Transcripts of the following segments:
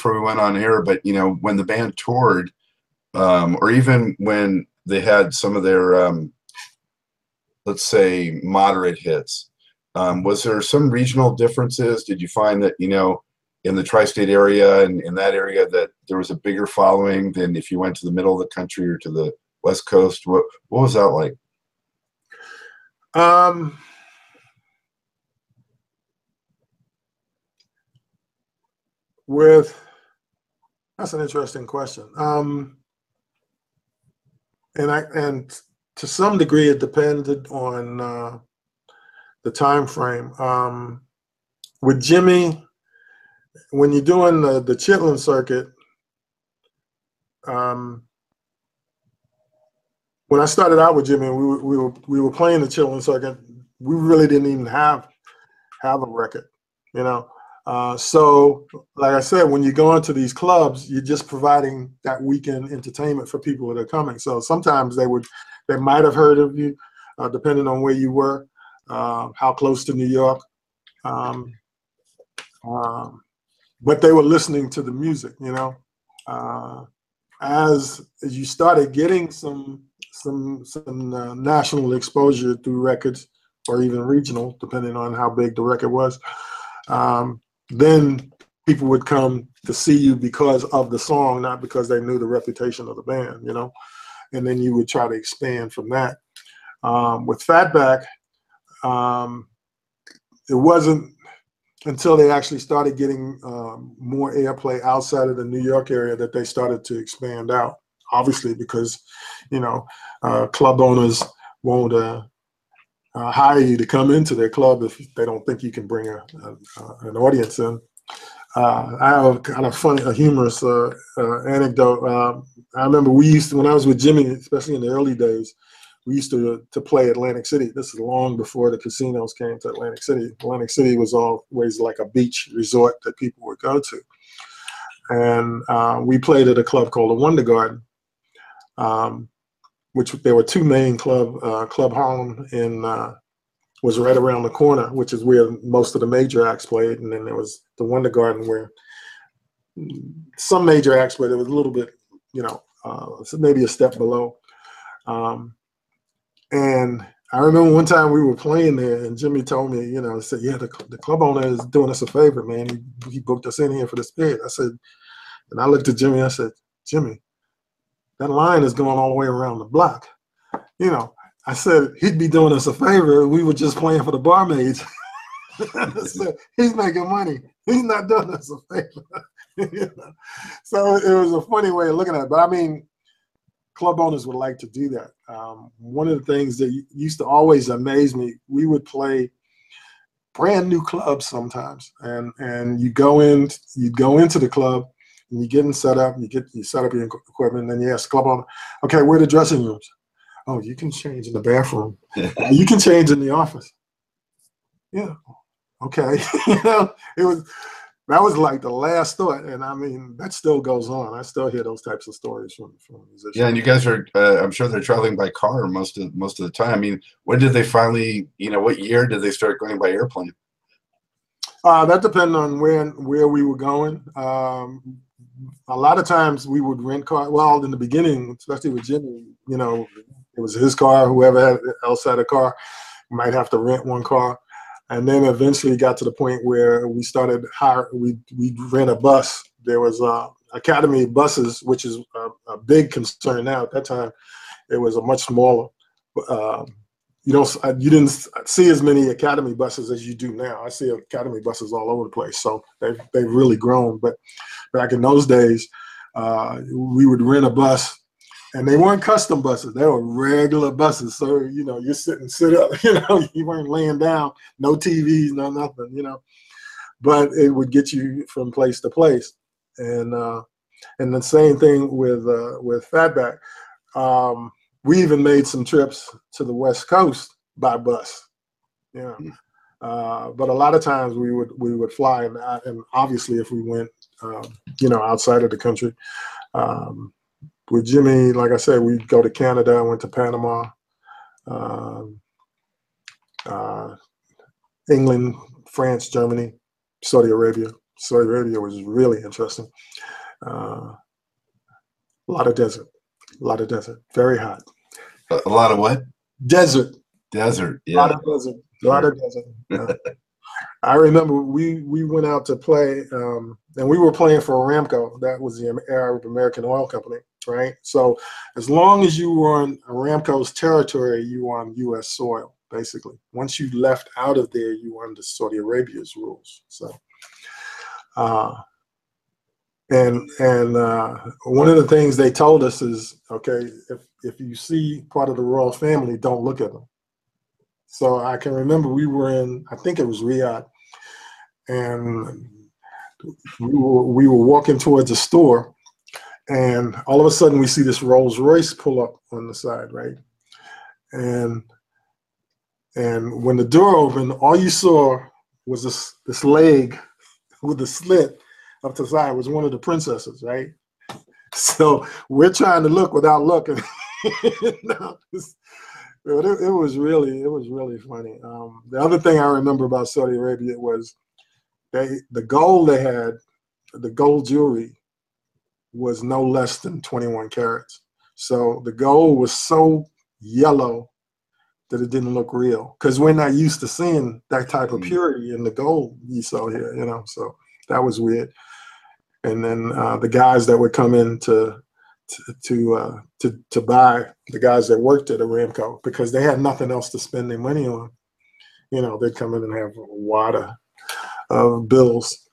before we went on air, but you know, when the band toured, um, or even when they had some of their, um, let's say, moderate hits, um, was there some regional differences? Did you find that you know, in the tri-state area and in that area, that there was a bigger following than if you went to the middle of the country or to the west coast? What what was that like? Um, with that's an interesting question. Um, and I and to some degree it depended on uh, the time frame. Um, with Jimmy, when you're doing the, the Chitlin circuit, um, when I started out with Jimmy, we were, we were we were playing the Chitlin circuit. We really didn't even have have a record, you know. Uh, so, like I said, when you go into these clubs, you're just providing that weekend entertainment for people that are coming. So sometimes they would, they might have heard of you, uh, depending on where you were, uh, how close to New York, um, um, but they were listening to the music. You know, uh, as as you started getting some some some uh, national exposure through records or even regional, depending on how big the record was. Um, then people would come to see you because of the song, not because they knew the reputation of the band, you know. And then you would try to expand from that. Um, with Fatback, um, it wasn't until they actually started getting um, more airplay outside of the New York area that they started to expand out. Obviously, because you know, uh, club owners won't uh, uh, hire you to come into their club if they don't think you can bring a, a an audience in. Uh, I have a kind of funny, a humorous uh, uh anecdote. Um, I remember we used to, when I was with Jimmy, especially in the early days, we used to to play Atlantic City. This is long before the casinos came to Atlantic City. Atlantic City was always like a beach resort that people would go to, and uh, we played at a club called the Wonder Garden. Um, which there were two main club, uh, Club Harlem in uh, was right around the corner, which is where most of the major acts played, and then there was the Wonder Garden where some major acts, but it was a little bit, you know, uh, maybe a step below. Um, and I remember one time we were playing there, and Jimmy told me, you know, said, "Yeah, the, the club owner is doing us a favor, man. He, he booked us in here for this bid." I said, and I looked at Jimmy. I said, "Jimmy, that line is going all the way around the block. You know, I said he'd be doing us a favor. We were just playing for the barmaids. said, he's making money. He's not doing us a favor. So it was a funny way of looking at it. But I mean, club owners would like to do that. Um, one of the things that used to always amaze me, we would play brand new clubs sometimes, and and you go in, you'd go into the club, and you're getting set up, you get you set up your equipment, and then you ask club owner, okay, where are the dressing rooms? Oh, you can change in the bathroom. you can change in the office. Yeah. Okay. you know, it was that was like the last thought, and I mean that still goes on. I still hear those types of stories from from musicians. Yeah, and you guys are, uh, I'm sure they're traveling by car most of most of the time. I mean, when did they finally, you know, what year did they start going by airplane? Uh, that depended on where where we were going. Um, a lot of times we would rent car. Well, in the beginning, especially with Jimmy, you know, it was his car. Whoever had, else had a car might have to rent one car, and then eventually got to the point where we started hire. We we rent a bus. There was uh, Academy buses, which is a, a, big concern now. At that time, it was a much smaller. Uh, you don't you didn't see as many academy buses as you do now. I see academy buses all over the place, so they've they've really grown. But back in those days, uh, we would rent a bus, and they weren't custom buses; they were regular buses. So you know, you're sitting sit up, you know, you weren't laying down, no TVs, no nothing, you know. But it would get you from place to place, and uh, and the same thing with uh, with Fatback. Um, we even made some trips to the West Coast by bus. Yeah. Hmm. Uh, but a lot of times we would we would fly, and, uh, and obviously if we went, um, you know, outside of the country, um, with Jimmy, like I said, we'd go to Canada, went to Panama, um, uh, England, France, Germany, Saudi Arabia. Saudi Arabia was really interesting. Uh, a lot of desert, a lot of desert, very hot. A, lot of what? Desert. Desert. Yeah. A lot of desert. A lot of desert. Uh, I remember we we went out to play, um, and we were playing for Aramco. That was the Arab American Oil Company, right? So as long as you were on Aramco's territory, you were on U.S. soil, basically. Once you left out of there, you were under Saudi Arabia's rules. So, uh, and and uh, one of the things they told us is, okay, if if you see part of the royal family, don't look at them. So I can remember we were in, I think it was Riyadh, and we were, we were walking towards a store, and all of a sudden we see this Rolls Royce pull up on the side, right? And and when the door opened, all you saw was this this leg with a slit to the was one of the princesses, right? So we're trying to look without looking. no, it, it, was really, it was really funny. Um, the other thing I remember about Saudi Arabia was they the gold they had, the gold jewelry was no less than 21 carats. So the gold was so yellow that it didn't look real because we're not used to seeing that type of mm. purity in the gold you saw here, you know. So that was weird. And then uh, the guys that would come in to to to, uh, to to buy the guys that worked at Aramco because they had nothing else to spend their money on. You know, they'd come in and have a wad of, of bills.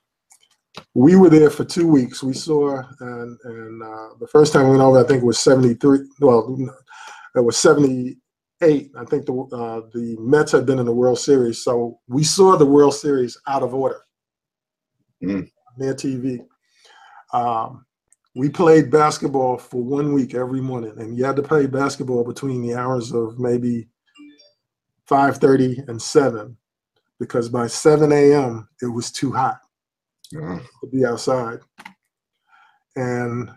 We were there for two weeks. We saw, and and uh, the first time we went over, I think it was seventy three. Well, it was seventy eight. I think the uh, the Mets had been in the World Series, so we saw the World Series out of order. Mm. Near TV. Um, we played basketball for one week every morning, and you had to play basketball between the hours of maybe 5:30 and 7, because by 7 a.m. it was too hot yeah. to be outside. And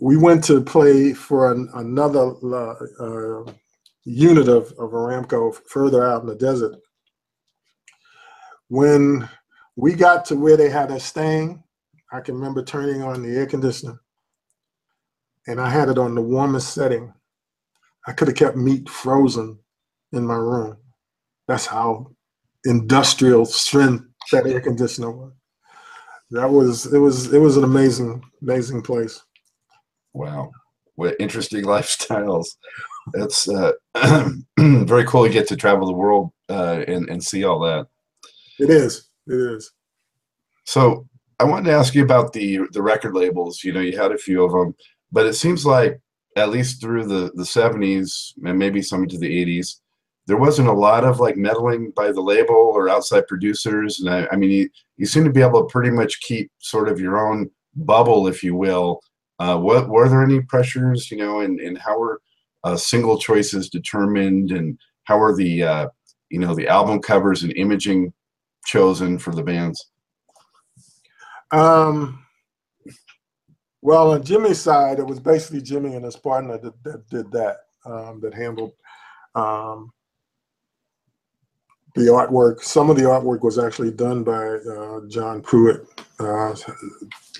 we went to play for an, another uh, uh, unit of, of Aramco further out in the desert. When we got to where they had us staying, I can remember turning on the air conditioner and I had it on the warmest setting. I could have kept meat frozen in my room. That's how industrial strength that air conditioner was. That was it was it was an amazing amazing place. Wow, what interesting lifestyles. That's uh, very cool to get to travel the world uh, and and see all that. It is. It is. So I wanted to ask you about the the record labels. You know, you had a few of them. But it seems like at least through the the 70s and maybe some into the 80s, there wasn't a lot of like meddling by the label or outside producers. And I, I mean, you, you seem to be able to pretty much keep sort of your own bubble, if you will. Uh, what were there any pressures, you know, and, and how were uh, single choices determined and how were the, uh, you know, the album covers and imaging chosen for the bands? Um, well, on Jimmy's side, it was basically Jimmy and his partner that, that did that, um, that handled um, the artwork. Some of the artwork was actually done by uh, John Pruitt, uh,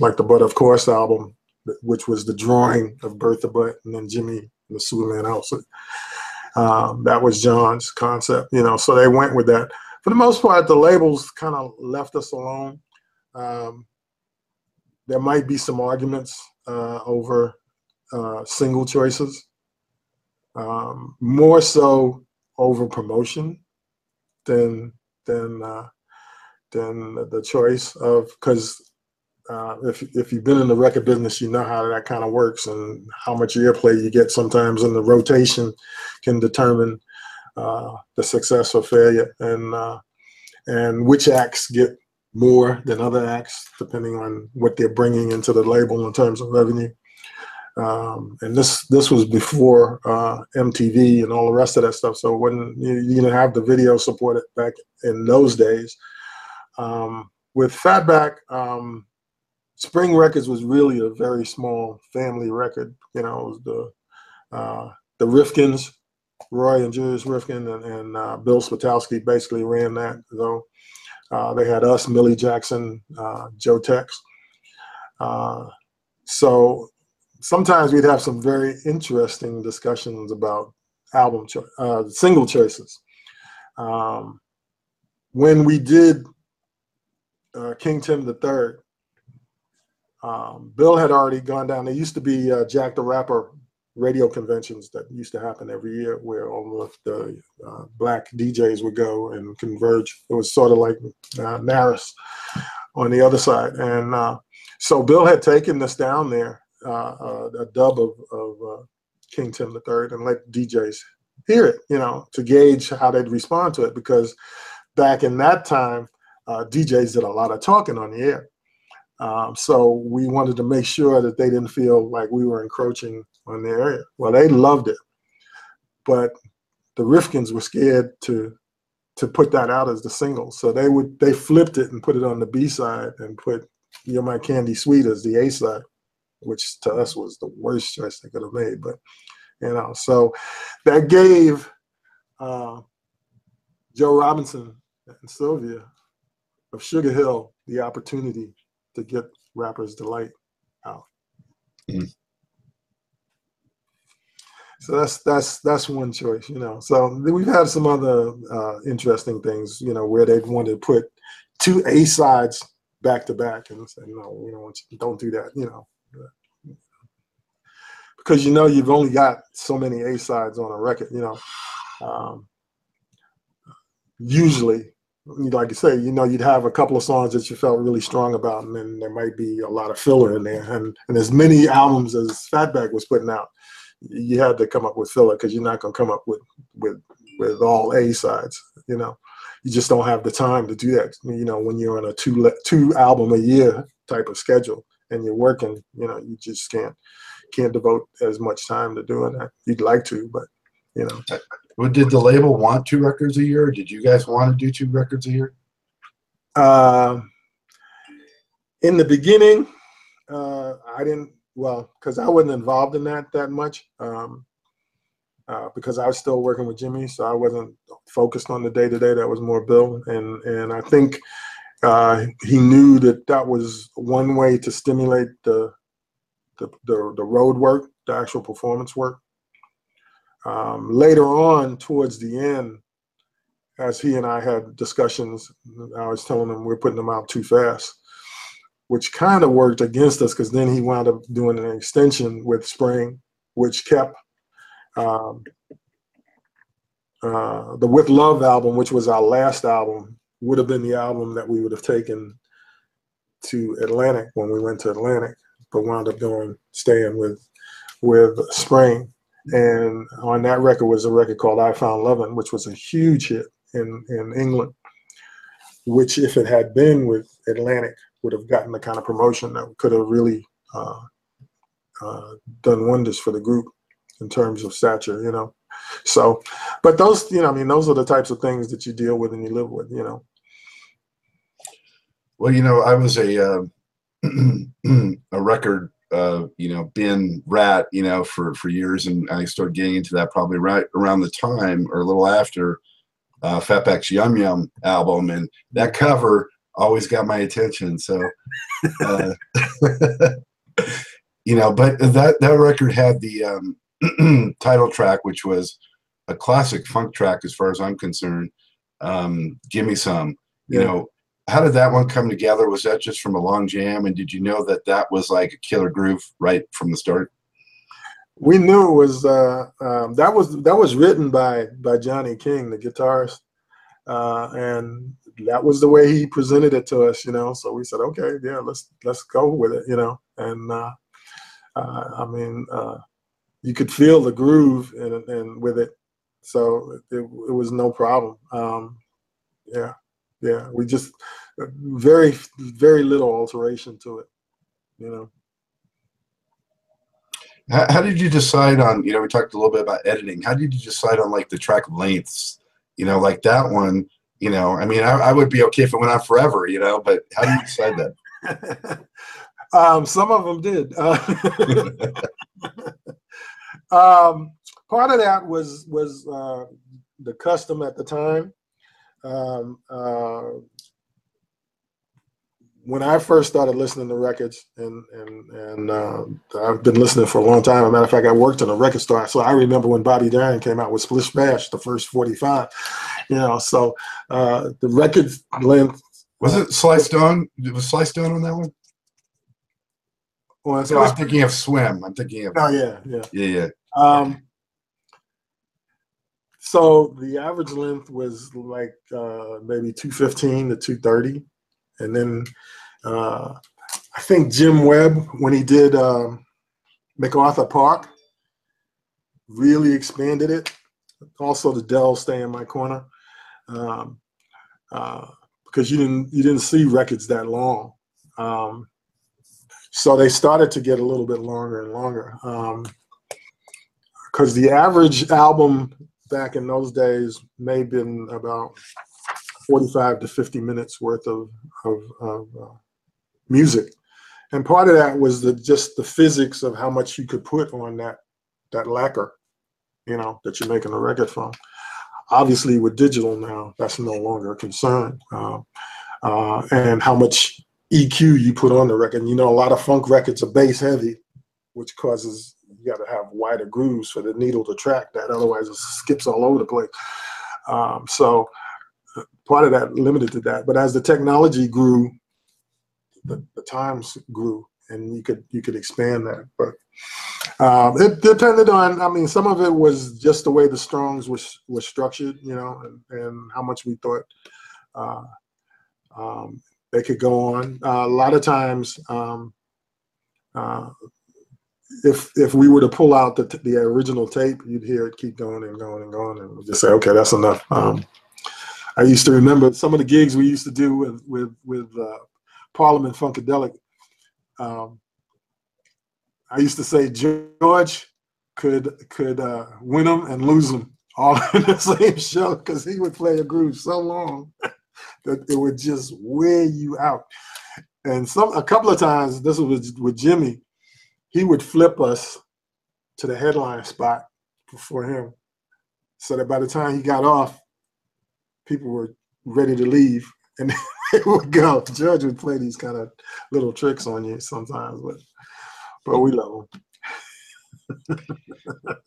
like the Butt of Course album, which was the drawing of Bertha Butt and then Jimmy the Superman outfit. Um, that was John's concept, you know, so they went with that. For the most part, the labels kind of left us alone. Um, there might be some arguments uh, over uh, single choices, um, more so over promotion than than uh, than the choice of because uh, if if you've been in the record business, you know how that kind of works and how much airplay you get sometimes, and the rotation can determine uh, the success or failure, and uh, and which acts get more than other acts, depending on what they're bringing into the label in terms of revenue. Um, and this this was before uh, MTV and all the rest of that stuff. So when you, you didn't have the video support back in those days. Um, with Fatback, um, Spring Records was really a very small family record. You know, it was the uh, the Rifkinds, Roy and Julius Rifkind, and, and uh, Bill Swatowski basically ran that. So Uh, they had us, Millie Jackson, uh, Joe Tex. Uh, so sometimes we'd have some very interesting discussions about album cho- uh, single choices. Um, when we did uh, King Tim the Third, um, Bill had already gone down. There used to be Jack the Rapper radio conventions that used to happen every year, where all of the uh, black DJs would go and converge. It was sort of like uh, NARAS on the other side, and uh, so Bill had taken us down there, uh, uh, a dub of, of uh, King Tim Third, and let DJs hear it, you know, to gauge how they'd respond to it, because back in that time, DJs did a lot of talking on the air. Um, so we wanted to make sure that they didn't feel like we were encroaching on the area. Well, they loved it, but the Rifkinds were scared to to put that out as the single. So they would they flipped it and put it on the B side and put "You're My Candy Sweet" as the A side, which to us was the worst choice they could have made. But you know, so that gave uh, Joe Robinson and Sylvia of Sugar Hill the opportunity to get Rapper's Delight out. Mm. So that's that's that's one choice, you know. So we've had some other uh, interesting things, you know, where they wanted to put two A sides back to back, and say, no, we don't want you, don't do that, you know, because you know you've only got so many A sides on a record, you know. Um, usually, like you say, you know, you'd have a couple of songs that you felt really strong about, and then there might be a lot of filler in there. And and as many albums as Fatback was putting out, you had to come up with filler because you're not going to come up with with with all A sides. You know, you just don't have the time to do that. You know, when you're on a two two album a year type of schedule and you're working, you know, you just can't can't devote as much time to doing that. You'd like to, but you know. Well, did the label want two records a year? did you guys want to do two records a year? Uh, in the beginning, uh, I didn't. Well, because I wasn't involved in that that much. Um, uh, because I was still working with Jimmy, so I wasn't focused on the day to day. That was more Bill, and and I think uh, he knew that that was one way to stimulate the the the, the road work, the actual performance work. Um, later on, towards the end, as he and I had discussions, I was telling him we're putting them out too fast, which kind of worked against us because then he wound up doing an extension with Spring, which kept um, uh, the With Love album, which was our last album, would have been the album that we would have taken to Atlantic when we went to Atlantic, but wound up going staying with with Spring. And on that record was a record called I Found Lovin', which was a huge hit in, in England, which if it had been with Atlantic would have gotten the kind of promotion that could have really uh, uh, done wonders for the group in terms of stature, you know. So, but those, you know, I mean, those are the types of things that you deal with and you live with, you know. Well, you know, I was a uh, a record uh, you know, been rat, you know, for for years, and I started getting into that probably right around the time or a little after uh, Fatback's Yum Yum album, and that cover always got my attention. So, uh, you know, but that that record had the um, title track, which was a classic funk track as far as I'm concerned. Um, Give me some, you yeah. know, how did that one come together? Was that just from a long jam? And did you know that that was like a killer groove right from the start? We knew it was uh, um, that was that was written by by Johnny King, the guitarist, uh, and that was the way he presented it to us. You know, so we said, okay, yeah, let's let's go with it. You know, and uh, uh I mean, uh, you could feel the groove and and with it, so it, it was no problem. Um, yeah yeah we just very very little alteration to it you know how, how, did you decide on you know we talked a little bit about editing how did you decide on like the track lengths you know like that one you know i mean i, I would be okay if it went on forever you know but how do you decide that? Um, some of them did. Uh, um, part of that was was uh, the custom at the time. Um, uh, when I first started listening to records, and and and uh, I've been listening for a long time. As a matter of fact, I worked in a record store, so I remember when Bobby Darin came out with Splish Splash, the first forty-five. You know, so uh, the record length Was it Sly Stone? Was Sly Stone on that one? was. So I'm thinking of Swim. I'm thinking of Oh yeah, yeah. yeah, yeah. Um, so the average length was like uh, maybe 215 to 230. And then uh, I think Jim Webb, when he did um, MacArthur Park, really expanded it. Also, the Dell Stay in My Corner. Um, uh, because you didn't you didn't see records that long. Um, so they started to get a little bit longer and longer. Um, because the average album back in those days may have been about 45 to 50 minutes worth of, of, of uh, music and part of that was the just the physics of how much you could put on that that lacquer you know that you're making a record from obviously with digital now that's no longer a concern uh, uh, and how much eq you put on the record you know a lot of funk records are bass heavy which causes you got to have wider grooves for the needle to track that. Otherwise, it skips all over the place. Um, so part of that limited to that. But as the technology grew, the, the times grew, and you could you could expand that. But um, it depended on. I mean, some of it was just the way the Strongs was was structured, you know, and, and how much we thought uh, um, they could go on. Uh, a lot of times. Um, uh, if if we were to pull out the the original tape, you'd hear it keep going and going and going, and just say, okay, that's enough. Um, I used to remember some of the gigs we used to do with with with uh, Parliament Funkadelic. Um, I used to say George could could uh, win them and lose them all in the same show because he would play a groove so long that it would just wear you out. And some a couple of times, this was with Jimmy he would flip us to the headline spot before him so that by the time he got off people were ready to leave and they would go The judge would play these kind of little tricks on you sometimes but but we love them.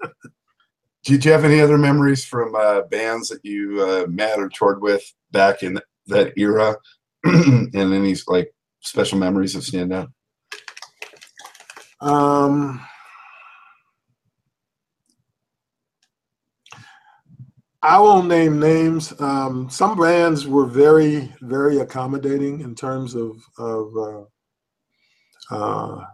Did you have any other memories from uh, bands that you uh, met or toured with back in that era, and any like special memories that stand out? Um, I won't name names. Um, some brands were very, very accommodating in terms of of uh, uh,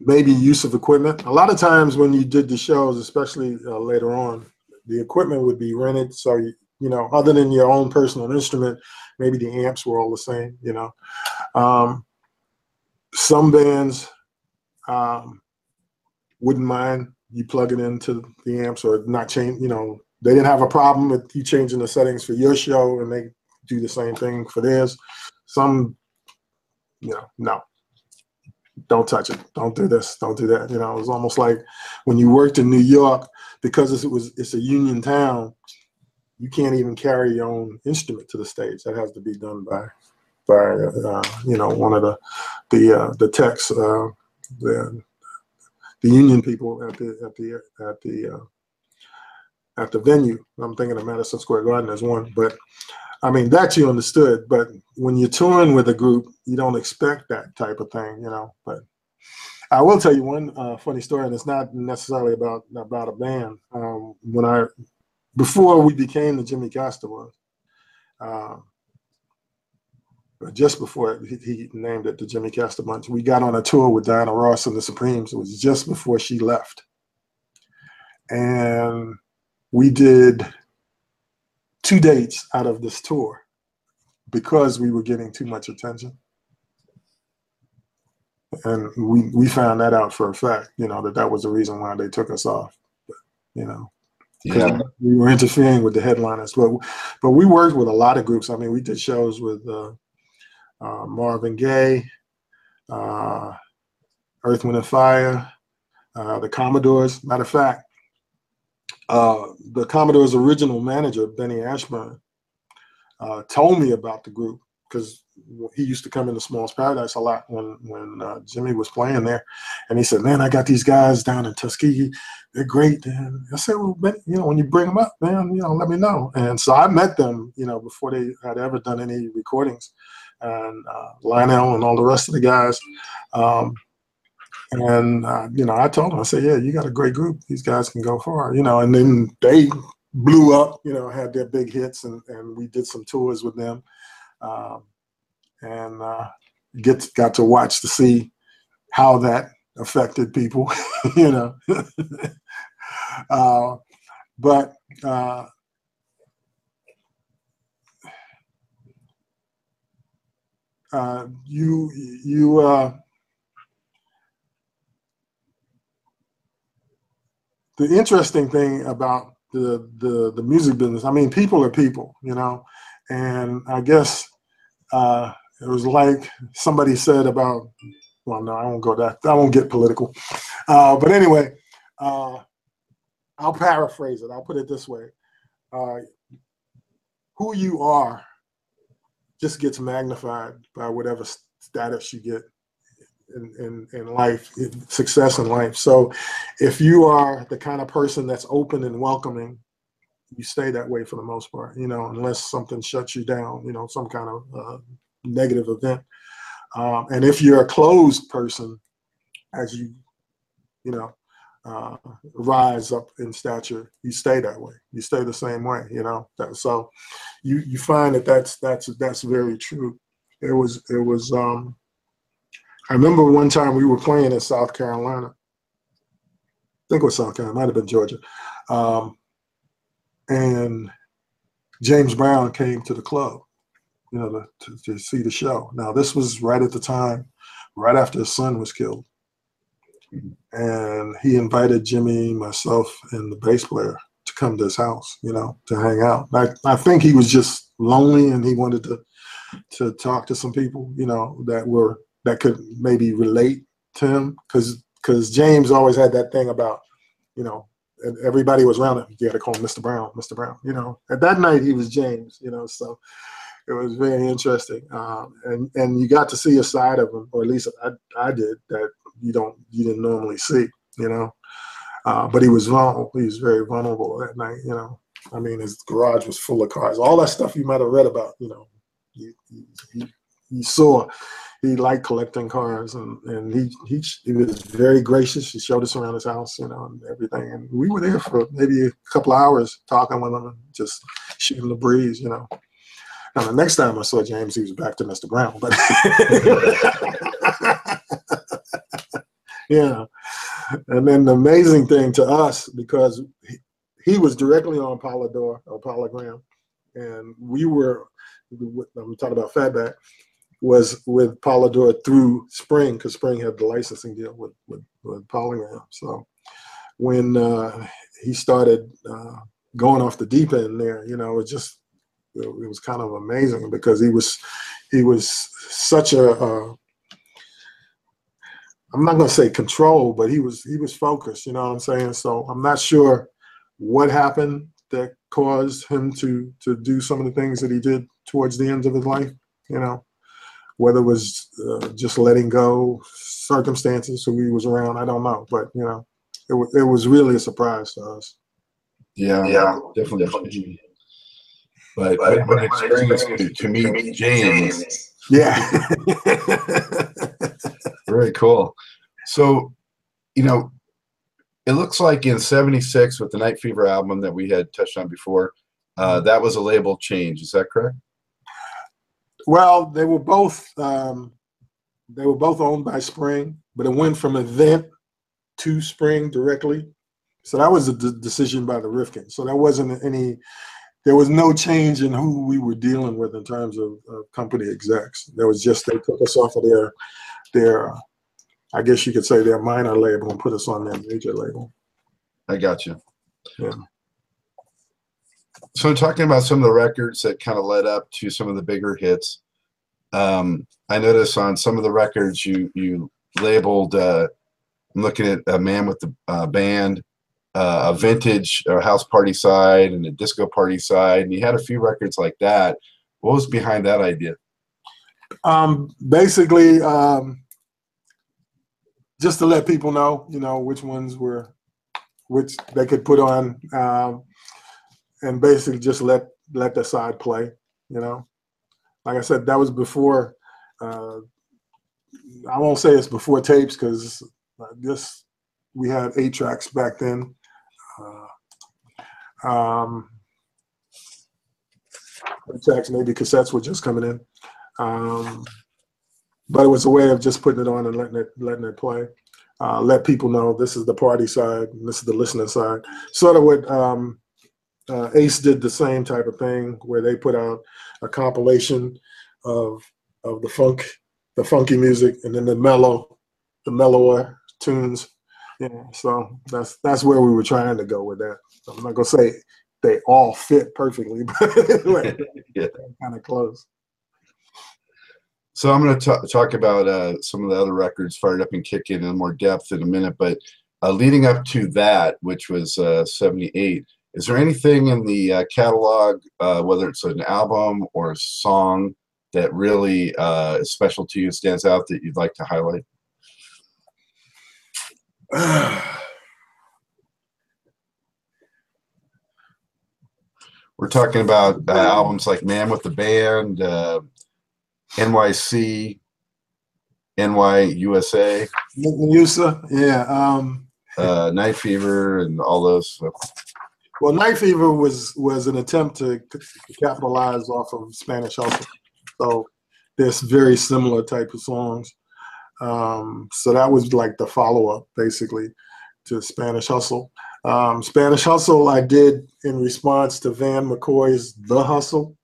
maybe use of equipment. A lot of times when you did the shows, especially uh, later on, the equipment would be rented. So you, you know, other than your own personal instrument, maybe the amps were all the same. You know. Um, some bands um, wouldn't mind you plug it into the amps or not change. You know, they didn't have a problem with you changing the settings for your show, and they do the same thing for theirs. Some, you know, no, don't touch it. Don't do this. Don't do that. You know, it was almost like when you worked in New York because it was it's a union town. You can't even carry your own instrument to the stage. That has to be done by by uh, you know one of the the uh, the techs, uh, the the union people at the at the at the uh, at the venue. I'm thinking of Madison Square Garden as one, but I mean that you understood. But when you're touring with a group, you don't expect that type of thing, you know. But I will tell you one uh, funny story, and it's not necessarily about about a band. Um, when I before we became the Jimmy Castor uh, just before he, he, named it the Jimmy Castor Bunch, we got on a tour with Diana Ross and the Supremes. It was just before she left. And we did two dates out of this tour because we were getting too much attention. And we, we found that out for a fact, you know, that that was the reason why they took us off, but, you know. Yeah. We were interfering with the headliners, but but we worked with a lot of groups. I mean, we did shows with uh, uh, Marvin Gaye, uh, Earth, Wind, and Fire, uh, the Commodores. Matter of fact, uh, the Commodores' original manager, Benny Ashburn, uh, told me about the group because he used to come into Small's Paradise a lot when when uh, Jimmy was playing there, and he said, "Man, I got these guys down in Tuskegee. They're great." And I said, "Well, man, you know, when you bring them up, man, you know, let me know." And so I met them, you know, before they had ever done any recordings, and uh, Lionel and all the rest of the guys. Um, and uh, you know, I told them, I said, "Yeah, you got a great group. These guys can go far." You know, and then they blew up. You know, had their big hits, and and we did some tours with them. Um, and uh, get got to watch to see how that affected people, you know. uh, but uh, you you uh, the interesting thing about the, the the music business, I mean, people are people, you know, and I guess uh, it was like somebody said about, well, no, I won't go that. I won't get political. Uh, but anyway, uh, I'll paraphrase it. I'll put it this way: uh, Who you are just gets magnified by whatever status you get in, in, in life, success in life. So, if you are the kind of person that's open and welcoming, you stay that way for the most part. You know, unless something shuts you down. You know, some kind of uh, negative event. Um, and if you're a closed person, as you, you know, uh, rise up in stature, you stay that way. You stay the same way, you know. So you you find that that's that's that's very true. It was it was. Um, I remember one time we were playing in South Carolina. I think it was South Carolina, might have been Georgia, um, and James Brown came to the club, you know, to, to, see the show. Now, this was right at the time, right after his son was killed. And he invited Jimmy, myself, and the bass player to come to his house, you know, to hang out. I, I think he was just lonely and he wanted to to talk to some people, you know, that were that could maybe relate to him. Cause because James always had that thing about, you know, everybody was around him. You had to call him Mr. Brown, Mr. Brown. You know, at that night he was James. You know, so it was very interesting, um, and and you got to see a side of him, or at least I, I did that you don't you didn't normally see, you know. Uh, but he was vulnerable. He was very vulnerable that night, you know. I mean, his garage was full of cars. All that stuff you might have read about, you know. He, you, you saw he liked collecting cars, and and he, he he was very gracious. He showed us around his house, you know, and everything. And we were there for maybe a couple hours talking with him and just shooting the breeze, you know. Now, the next time I saw James, he was back to Mr. Brown. But yeah. And then the amazing thing to us, because he, he was directly on Polydor or Polygram, and we were, I'm talking about Fatback, was with Polydor through Spring, because Spring had the licensing deal with, with, with Polygram. So when uh, he started uh, going off the deep end there, you know, it just it was kind of amazing because he was he was such a uh, I'm not going to say control, but he was he was focused. You know what I'm saying? So I'm not sure what happened that caused him to to do some of the things that he did towards the end of his life. You know, whether it was uh, just letting go, circumstances, who he was around, I don't know. But you know, it was it was really a surprise to us. Yeah, yeah, definitely. definitely. But, but what an experience to, to meet James. Yeah. Very cool. So, you know, it looks like in 76 with the Night Fever album that we had touched on before, uh, that was a label change. Is that correct? Well, they were both um, they were both owned by Spring, but it went from Event to Spring directly. So that was a d- decision by the Rifkind. So there wasn't any there was no change in who we were dealing with in terms of, of company execs. There was just they took us off of their their I guess you could say their minor label and put us on their major label. I got you. Yeah. So talking about some of the records that kind of led up to some of the bigger hits, um, I noticed on some of the records you you labeled. Uh, I'm looking at a man with the uh, band, uh, a vintage uh, house party side and a disco party side, and he had a few records like that. what was behind that idea? Um, basically, um, just to let people know, you know, which ones were, which they could put on, um, and basically just let let the side play. You know, like I said, that was before. Uh, I won't say it's before tapes because this we had eight tracks back then. Uh, um, tracks, maybe cassettes were just coming in. Um, but it was a way of just putting it on and letting it letting it play. Uh, let people know this is the party side, and this is the listening side. Sort of what um, uh, Ace did the same type of thing, where they put out a compilation of of the funk, the funky music, and then the mellow, the mellower tunes. Yeah, so that's that's where we were trying to go with that. I'm not gonna say they all fit perfectly, but yeah. kind of close. So I'm going to talk about uh, some of the other records, Fired Up and Kicking, in more depth in a minute. But uh, leading up to that, which was uh, 78, is there anything in the uh, catalog, uh, whether it's an album or a song, that really uh, is special to you, stands out that you'd like to highlight? We're talking about albums like Man with the Band, NYC, NY USA, USA, yeah. Um, uh, Night Fever, and all those. Well, Night Fever was was an attempt to capitalize off of Spanish Hustle. So there's very similar type of songs. Um, so that was like the follow up, basically, to Spanish Hustle. Um, Spanish Hustle I did in response to Van McCoy's The Hustle,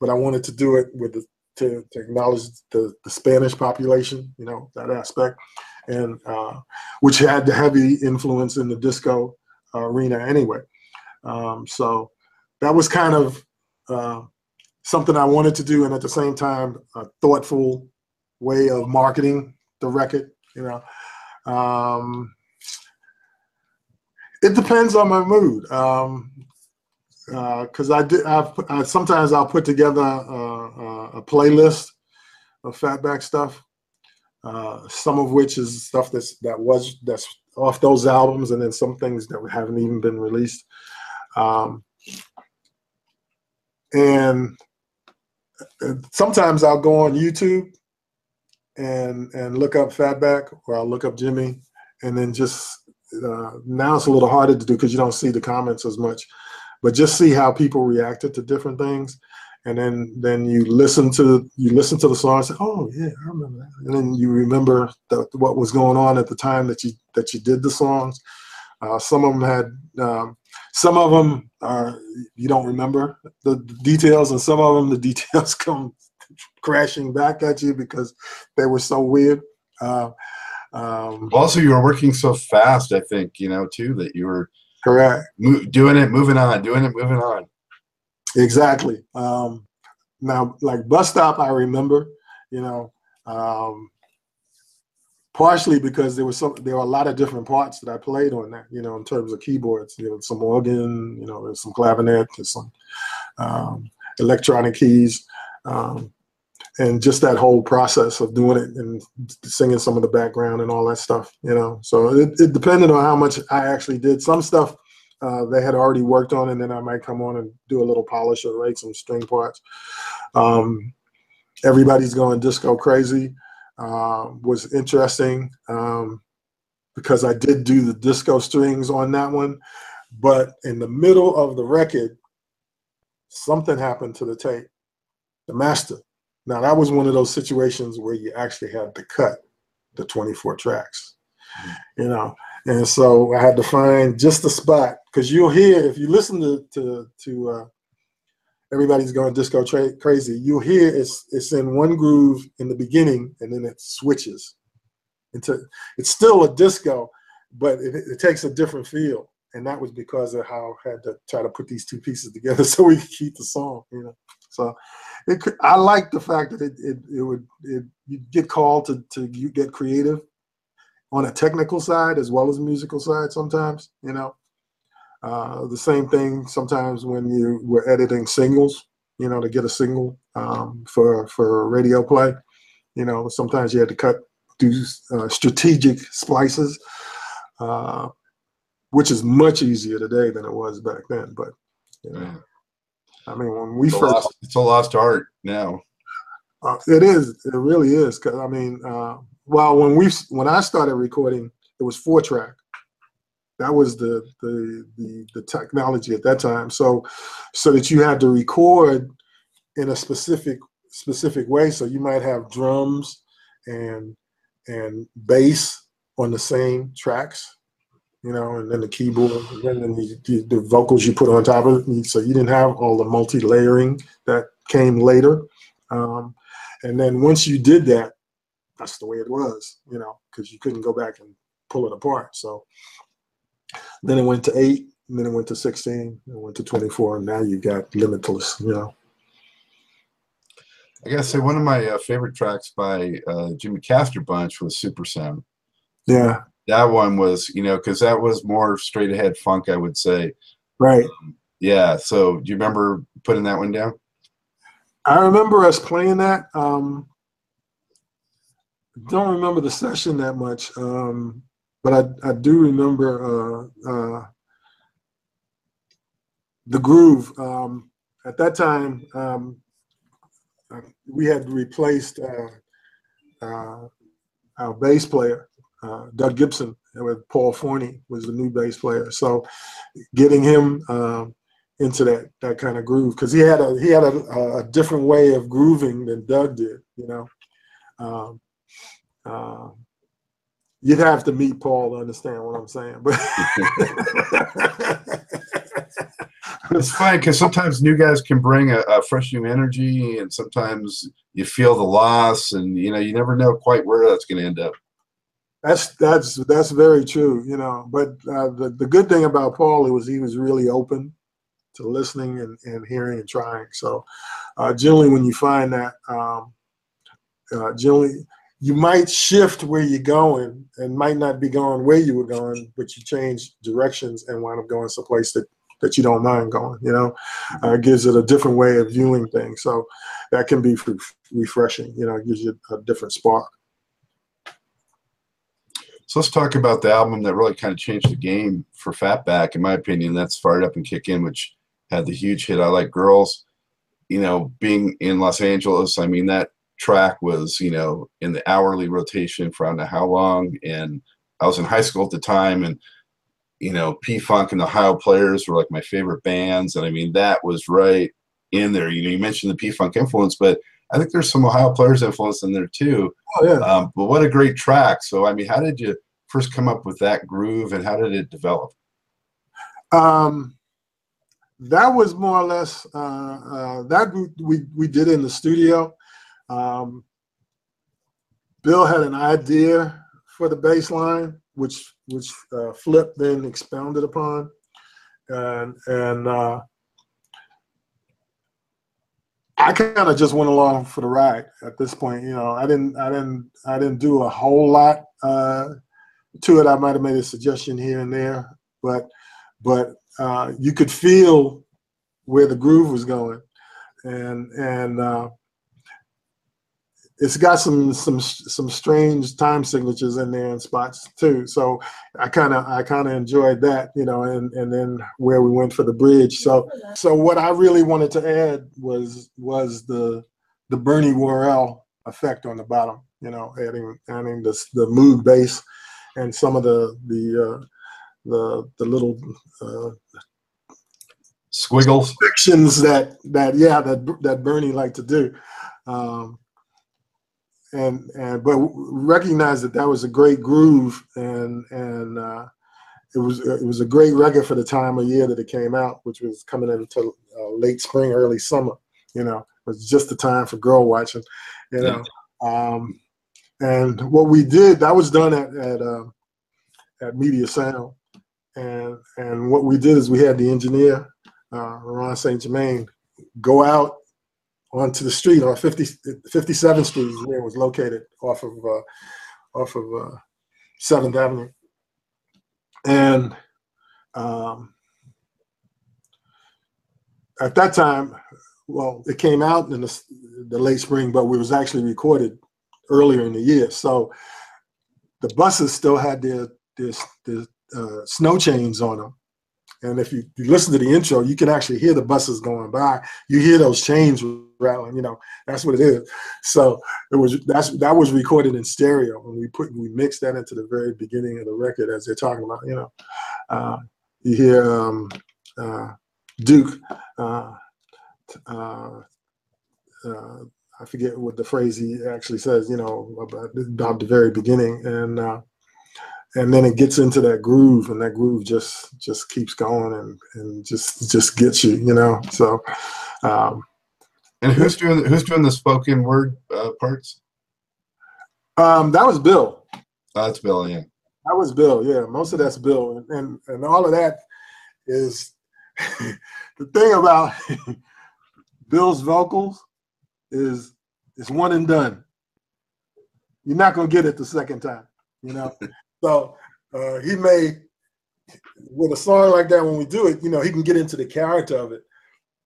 but I wanted to do it with the to, to acknowledge the, the Spanish population, you know, that aspect, and uh, which had the heavy influence in the disco uh, arena anyway. Um, so that was kind of uh, something I wanted to do, and at the same time, a thoughtful way of marketing the record, you know. Um, it depends on my mood. Um, because uh, I did. I've, I, sometimes I'll put together a, a playlist of fatback stuff. Uh, some of which is stuff that's that was that's off those albums, and then some things that haven't even been released. Um, and uh, sometimes I'll go on YouTube and and look up Fatback, or I'll look up Jimmy, and then just uh, now it's a little harder to do because you don't see the comments as much but just see how people reacted to different things. And then then you listen to you listen to the song and say oh yeah i remember that. And then you remember the, what was going on at the time that you that you did the songs. Uh, some of them had um, some of them are you don't remember the, the details and some of them the details come crashing back at you because they were so weird. Uh, um, also you were working so fast i think you know too that you were Correct. Mo- doing it, moving on, doing it, moving on. Exactly. Um, now, like bus stop, I remember, you know, um, partially because there was some, there were a lot of different parts that I played on that, you know, in terms of keyboards. You know, some organ, you know, there's some clavinet, some um, electronic keys. Um, and just that whole process of doing it and singing some of the background and all that stuff, you know. So it, it depended on how much I actually did. Some stuff uh, they had already worked on, and then I might come on and do a little polish or write some string parts. Um, Everybody's going disco crazy uh, was interesting um, because I did do the disco strings on that one, but in the middle of the record, something happened to the tape, the master now that was one of those situations where you actually had to cut the 24 tracks, you know. And so I had to find just a spot because you'll hear if you listen to to to uh, everybody's going disco tra- crazy. You'll hear it's it's in one groove in the beginning and then it switches into it's still a disco, but it, it takes a different feel. And that was because of how I had to try to put these two pieces together so we could keep the song, you know. So it could, I like the fact that it, it, it would it, you get called to to you get creative on a technical side as well as a musical side sometimes you know uh, the same thing sometimes when you were editing singles you know, to get a single um, for for radio play. You know, sometimes you had to cut do uh, strategic splices, uh, which is much easier today than it was back then. But you know, Yeah. I mean, when we It's a, first lost, it's a lost art now. Uh, it is. It really is. Cause I mean, uh, well, when we when I started recording, it was four track. That was the the the the technology at that time. So, so that you had to record in a specific specific way. So you might have drums and and bass on the same tracks, you know, and then the keyboard, and then the, the, the vocals you put on top of it. So you didn't have all the multi layering that came later. Um, and then once you did that, that's the way it was, you know, because you couldn't go back and pull it apart. So then it went to eight, and then it went to 16, and it went to 24, and now you got limitless, you know. I gotta say, one of my uh, favorite tracks by uh, Jimmy Castor Bunch was Super Sound. Yeah, That one was, you know, because that was more straight ahead funk, I would say. right. Yeah. So, do you remember putting that one down? I remember us playing that. Um, don't remember the session that much, um, but I, I do remember uh, uh, the groove. Um, at that time, um, uh, we had replaced uh, uh, our bass player, uh, Doug Gibson, with Paul Forney was the new bass player. So getting him um, into that that kind of groove because he had a he had a, a different way of grooving than Doug did. You know, um, uh, you'd have to meet Paul to understand what I'm saying. But It's fine because sometimes new guys can bring a, a fresh new energy, and sometimes you feel the loss, and you know you never know quite where that's going to end up. That's that's that's very true. You know, but uh, the the good thing about Paul was he was really open to listening and, and hearing and trying. So uh, generally, when you find that, um, uh, generally you might shift where you're going and might not be going where you were going, but you change directions and wind up going someplace that that you don't mind going. You know, uh, gives it a different way of viewing things. So that can be re- refreshing. You know, gives you a different spark. So let's talk about the album that really kind of changed the game for Fatback, in my opinion. That's Fired Up and Kick In, which had the huge hit I Like Girls. You know, being in Los Angeles, I mean, that track was, you know, in the hourly rotation for I don't know how long. And I was in high school at the time, and, you know, P Funk and the Ohio Players were like my favorite bands. And I mean, that was right in there. You know, you mentioned the P Funk influence, but I think there's some Ohio Players influence in there too. Oh yeah. Um, but what a great track. So, I mean, how did you first come up with that groove and how did it develop? Um, that was more or less uh, uh, that we, we did in the studio. Um, Bill had an idea for the bass line, which which uh, Flip then expounded upon, and and uh, I kind of just went along for the ride at this point. You know, I didn't I didn't I didn't do a whole lot uh, to it. I might have made a suggestion here and there, but but uh, you could feel where the groove was going, and and uh, it's got some some some strange time signatures in there in spots too. So I kind of I kind of enjoyed that, you know, and and then where we went for the bridge. So so what I really wanted to add was was the the Bernie Worrell effect on the bottom, you know, adding adding the the Moog bass and some of the the uh, the the little uh, Squiggles. fictions that that yeah that that Bernie liked to do, um, and and but recognize that that was a great groove and and uh, it was it was a great record for the time of year that it came out, which was coming into uh, late spring, early summer. You know, it was just the time for girl watching. You know, um, and what we did that was done at at uh, at Media Sound, and and what we did is we had the engineer uh, Ron St. Germain go out onto the street on 50, 57th Street where it was located off of uh, off of uh, 7th Avenue. And um, at that time, well, it came out in the, the late spring, but it was actually recorded earlier in the year. So the buses still had their their, their uh, snow chains on them. And if you, you, listen to the intro, you can actually hear the buses going by. You hear those chains rattling. You know, that's what it is. So it was that's that was recorded in stereo, and we put we mixed that into the very beginning of the record as they're talking about. You know, uh, you hear um, uh, Duke. Uh, uh, uh, I forget what the phrase he actually says. You know, about, about the very beginning, and uh, and then it gets into that groove and that groove just just keeps going and and just just gets you you know? So um and who's doing who's doing the spoken word uh, parts? Um that was bill. Oh, that's bill yeah. That was bill yeah. Most of that's bill. And and, and all of that is the thing about bill's vocals is it's one and done you're not going to get it the second time you know So uh, he may, with a song like that, when we do it, you know, he can get into the character of it,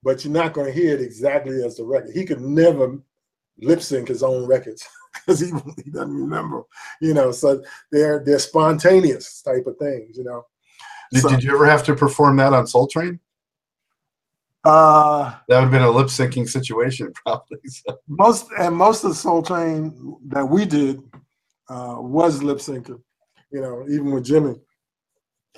but you're not going to hear it exactly as the record. He could never lip sync his own records because he, he doesn't remember, you know. So they're they're spontaneous type of things, you know. Did, so, did you ever have to perform that on Soul Train? Uh, that would have been a lip syncing situation, probably. So. Most and most of the Soul Train that we did uh, was lip syncing you know, even with Jimmy,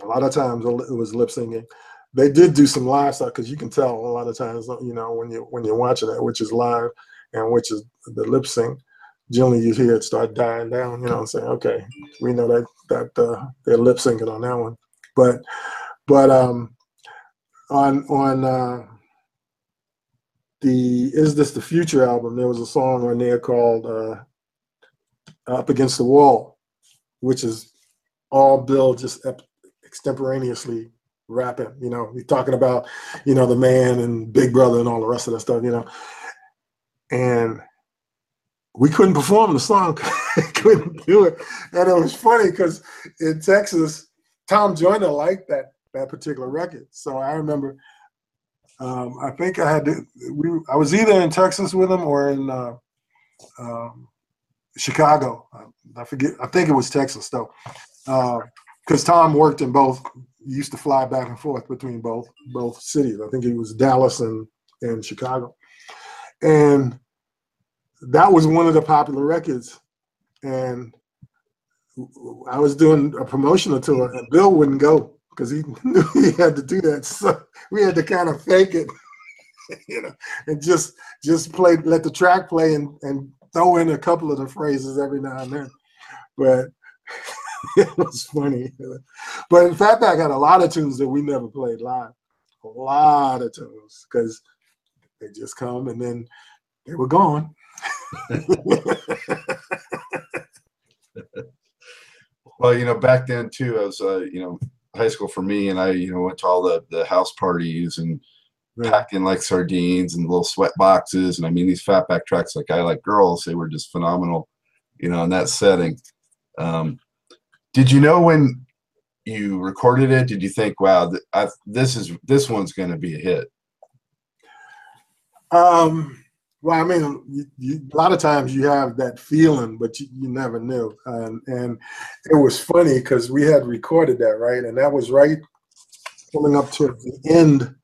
a lot of times it was lip singing. They did do some live stuff because you can tell a lot of times, you know, when you when you're watching it, which is live and which is the lip sync. Generally, you hear it start dying down. You know, I'm saying, okay, we know that that uh, they're lip syncing on that one, but but um, on on uh, the is this the future album? There was a song on there called uh, "Up Against the Wall," which is all Bill just extemporaneously rapping. You know, he's talking about, you know, the man and Big Brother and all the rest of that stuff, you know. And we couldn't perform the song, couldn't do it. And it was funny because in Texas, Tom Joyner liked that that particular record. So I remember, um, I think I had to, we, I was either in Texas with him or in uh, um, Chicago. I, I forget, I think it was Texas though because uh, Tom worked in both. He used to fly back and forth between both both cities. I think he was Dallas and and Chicago, and that was one of the popular records. And I was doing a promotional tour, and Bill wouldn't go because he knew he had to do that. So we had to kind of fake it, you know, and just just play, let the track play, and and throw in a couple of the phrases every now and then. But it was funny. But in fact, I got a lot of tunes that we never played live. A lot of tunes because they just come and then they were gone. well, you know, back then too, I was, uh, you know, high school for me, and I, you know, went to all the the house parties and right. packed in like sardines and little sweat boxes. And I mean, these fatback tracks, like I like girls, they were just phenomenal, you know, in that setting. Um, did you know when you recorded it? Did you think, "Wow, th- this is this one's going to be a hit"? Um, well, I mean, you, you, a lot of times you have that feeling, but you, you never knew. And, and it was funny because we had recorded that, right? And that was right coming up to the end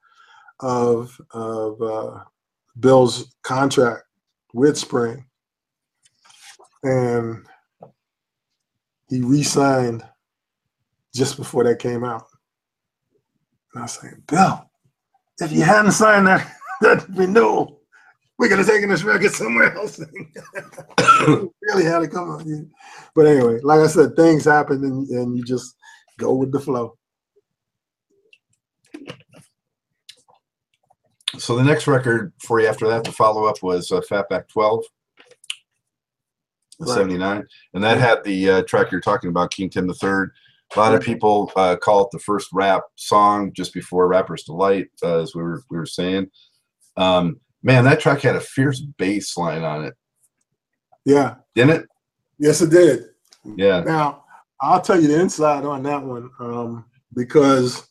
of, of uh, Bill's contract with Spring. And he re-signed just before that came out. And I was saying, Bill, if you hadn't signed that that renewal, we could have taken this record somewhere else. really had to come on. you. But anyway, like I said, things happen and, and you just go with the flow. So the next record for you after that, the follow up was uh, Fatback 12 right. 79 and that had the uh, track you're talking about king tim the third a lot of people uh, call it the first rap song just before rapper's delight uh, as we were we were saying um, man that track had a fierce bass line on it. Yeah. Didn't it? Yes it did. Yeah. Now i'll tell you the inside on that one um, because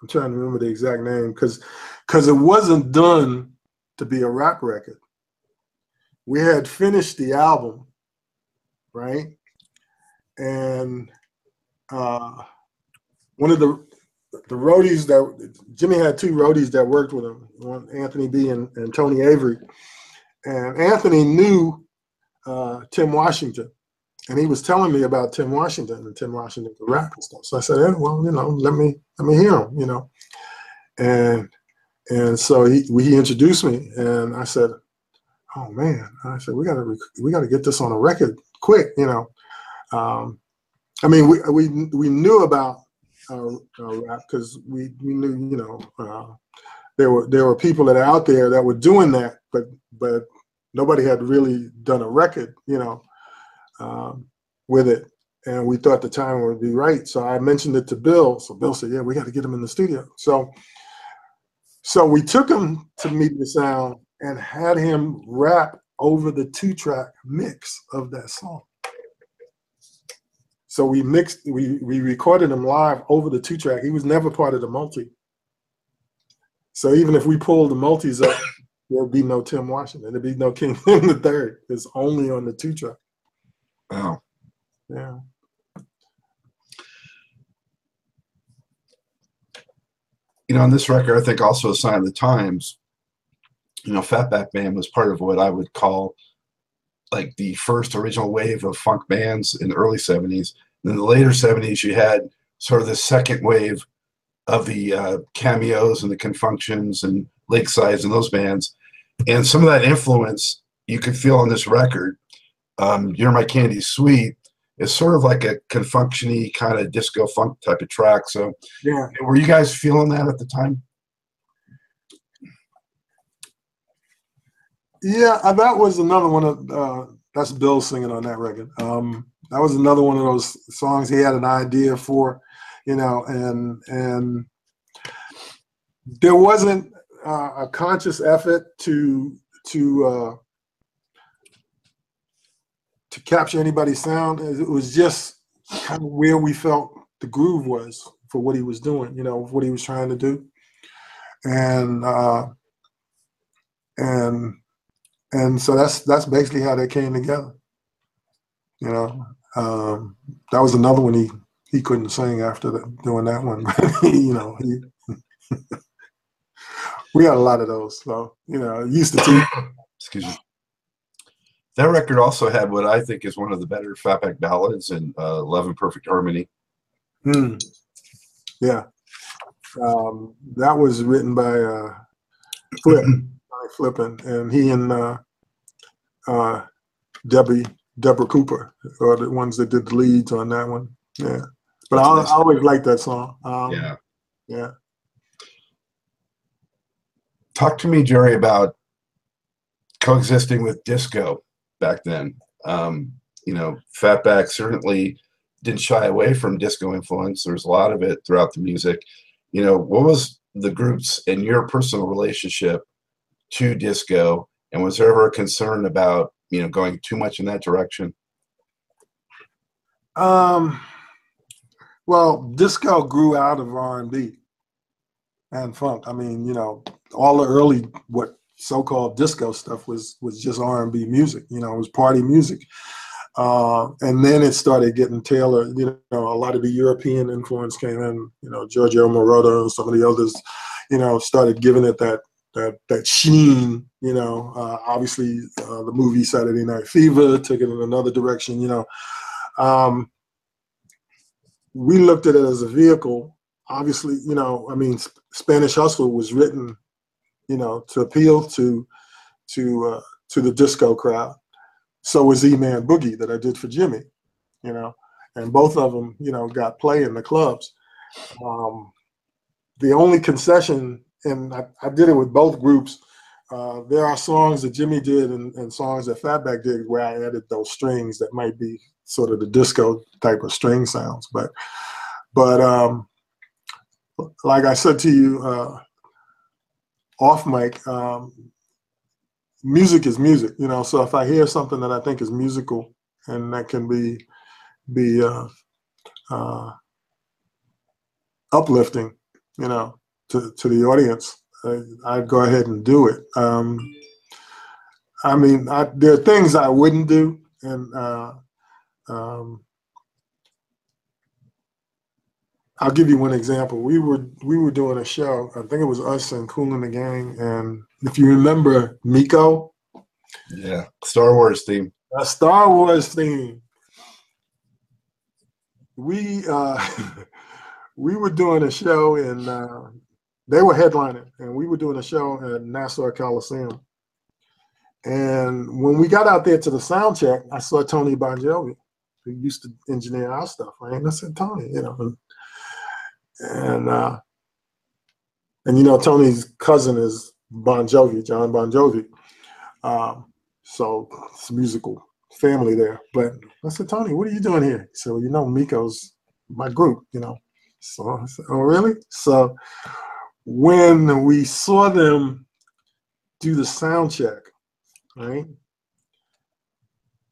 I'm trying to remember the exact name because because it wasn't done to be a rap record. We had finished the album, right? And uh, one of the the roadies that Jimmy had two roadies that worked with him, one Anthony B and, and Tony Avery. And Anthony knew uh, Tim Washington. And he was telling me about Tim Washington and Tim Washington the rap and stuff. So I said, eh, well, you know, let me let me hear him, you know. And and so he he introduced me and I said, Oh man, I said, we gotta we gotta get this on a record quick, you know. Um, I mean, we we we knew about uh, rap because we we knew you know uh, there were there were people that are out there that were doing that, but but nobody had really done a record, you know, um, with it. And we thought the time would be right. So I mentioned it to Bill. So Bill said, "Yeah, we got to get him in the studio." So so we took him to Media Sound and had him rap over the two track mix of that song. So we mixed, we we recorded him live over the two track. He was never part of the multi. So even if we pulled the multis up, there'd be no Tim Washington. There'd be no King in the third. It's only on the two track. Wow. Yeah. You know, on this record, I think also a sign of the times. You know, Fatback Band was part of what I would call like the first original wave of funk bands in the early 70s in the later 70s, you had sort of the second wave of the uh, cameos and the Con Funk Shuns and lakesides and those bands. And some of that influence you could feel on this record. Um, You're My Candy Sweet is sort of like a confunctiony kind of disco funk type of track. So, yeah, were you guys feeling that at the time? Yeah, uh, that was another one of uh, that's Bill singing on that record. Um, that was another one of those songs he had an idea for, you know, and and there wasn't uh, a conscious effort to to uh, to capture anybody's sound. It was just kind of where we felt the groove was for what he was doing, you know, what he was trying to do, and uh, and and so that's that's basically how they came together. You know, um, that was another one he he couldn't sing after the, doing that one. you know, he, we had a lot of those. So you know, used to teach. Excuse me. That record also had what I think is one of the better Fatback ballads in uh, "Love and Perfect Harmony." Hmm. Yeah, um, that was written by uh, Flip, Flippin, and he and uh, uh, Debbie Deborah Cooper are the ones that did the leads on that one. Yeah. But I, nice. I, always like that song. Um, yeah. Yeah. Talk to me, Jerry, about coexisting with disco back then. Um, you know, Fatback certainly didn't shy away from disco influence. There's a lot of it throughout the music. You know, what was the groups and your personal relationship to disco? And was there ever a concern about you know going too much in that direction? Um, well, disco grew out of R and B and funk. I mean, you know, all the early what so-called disco stuff was was just R and B music. You know, it was party music. Uh, and then it started getting tailored. You know, a lot of the European influence came in. You know, Giorgio Moroder and some of the others. You know, started giving it that that that sheen. You know, uh, obviously uh, the movie Saturday Night Fever took it in another direction. You know, um, we looked at it as a vehicle. Obviously, you know, I mean, Spanish Hustle was written, you know, to appeal to to uh, to the disco crowd. So was E-Man Boogie that I did for Jimmy, you know, and both of them, you know, got play in the clubs. Um, the only concession and I, I did it with both groups. Uh, there are songs that Jimmy did and, and, songs that Fatback did where I added those strings that might be sort of the disco type of string sounds. But, but um, like I said to you uh, off mic, um, music is music, you know. So if I hear something that I think is musical and that can be be uh, uh uplifting, you know, to to the audience, I, I'd go ahead and do it. Um, I mean, I, there are things I wouldn't do, and uh, um, I'll give you one example. We were we were doing a show. I think it was us and Kool and the Gang, and if you remember Meco, Yeah. Star Wars theme. a Star Wars theme. We uh, we were doing a show and uh, they were headlining, and we were doing a show at Nassau Coliseum. And when we got out there to the sound check, I saw Tony Bongiovi, who used to engineer our stuff, right? And I said, Tony, you know, and and, uh, and you know, Tony's cousin is Bon Jovi, John Bon Jovi. Um, so it's musical family there. But I said, Tony, what are you doing here? He said, Well, you know, Meco's my group, you know. So I said, Oh, really? So when we saw them do the sound check, right?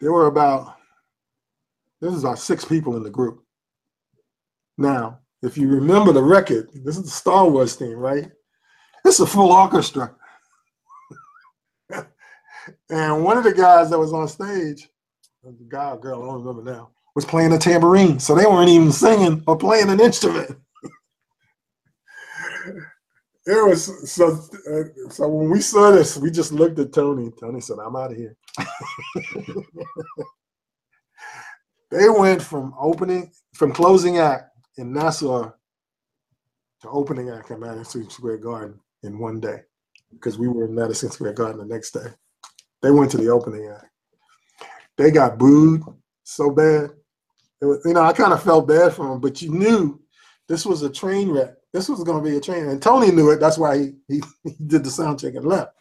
There were about this is about six people in the group. Now, if you remember the record, this is the Star Wars theme, right? It's a full orchestra. and one of the guys that was on stage, the guy or girl, I don't remember now, was playing a tambourine. So they weren't even singing or playing an instrument. it was so. Uh, so when we saw this, we just looked at Tony. Tony said, "I'm out of here." they went from opening, from closing act in Nassau to opening act at Madison Square Garden in one day, because we were in Madison Square Garden the next day. They went to the opening act. They got booed so bad. Was, you know, I kind of felt bad for them, but you knew this was a train wreck. This was going to be a train, and Tony knew it. That's why he, he, he did the sound check and left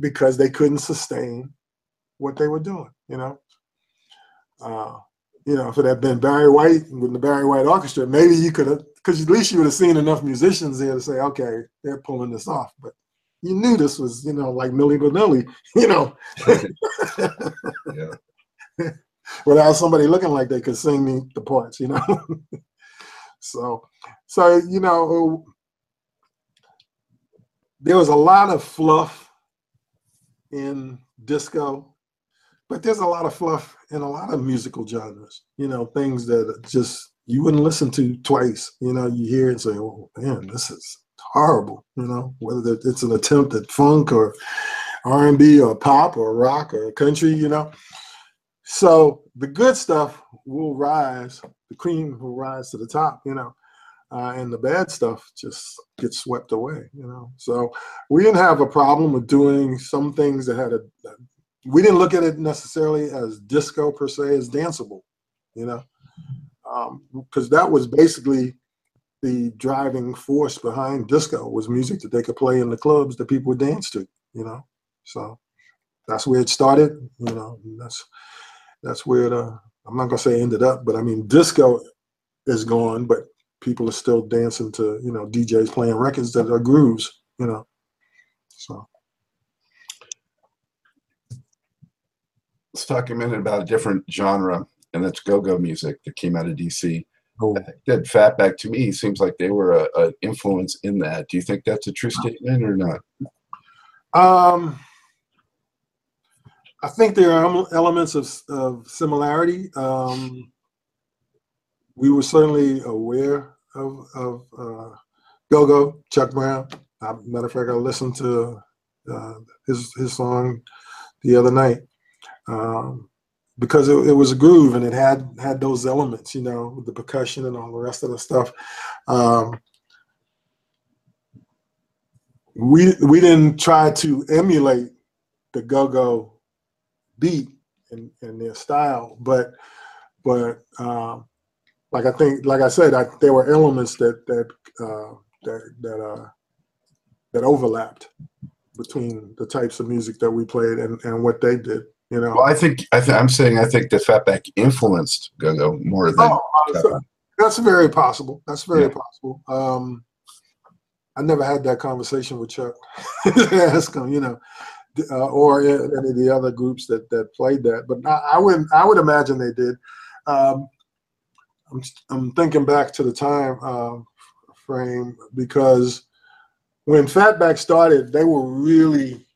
because they couldn't sustain what they were doing. You know, uh, you know, if it had been Barry White with the Barry White Orchestra, maybe you could have, because at least you would have seen enough musicians there to say, okay, they're pulling this off. But you knew this was, you know, like Milli Vanilli, you know, Yeah. without somebody looking like they could sing the, the parts, you know. So, so you know, there was a lot of fluff in disco, but there's a lot of fluff in a lot of musical genres. You know, things that just you wouldn't listen to twice. You know, you hear and say, "Oh man, this is horrible." You know, whether it's an attempt at funk or R and B or pop or rock or country. You know, so the good stuff will rise. The cream will rise to the top. You know. Uh, and the bad stuff just gets swept away, you know. So we didn't have a problem with doing some things that had a we didn't look at it necessarily as disco per se as danceable you know because um, that was basically the driving force behind disco was music that they could play in the clubs that people would dance to you know so that's where it started you know that's that's where uh, i'm not gonna say ended up but i mean disco is gone but people are still dancing to you know djs playing records that are grooves you know so Let's talk a minute about a different genre, and that's go-go music that came out of DC. Oh. I think that Fatback to me seems like they were a, a influence in that. Do you think that's a true statement or not? Um, I think there are elements of, of similarity. Um, we were certainly aware of, of uh, Go-Go, Chuck Brown. Uh, matter of fact, I listened to uh, his his song the other night um, because it, it, was a groove and it had had those elements, you know, the percussion and all the rest of the stuff. Um, we we didn't try to emulate the go-go beat and, and their style, but but um, like I think, like I said, I, there were elements that that uh, that that uh, that overlapped between the types of music that we played and, and what they did. You know, Well, I think I th- I'm saying I think the Fatback influenced go-go more than. Oh, that's very possible. That's very Yeah. possible. Um, I never had that conversation with Chuck. Ask him, you know, uh, or any of the other groups that that played that. But I, I would I would imagine they did. Um, I'm I'm thinking back to the time um, frame because when Fatback started, they were really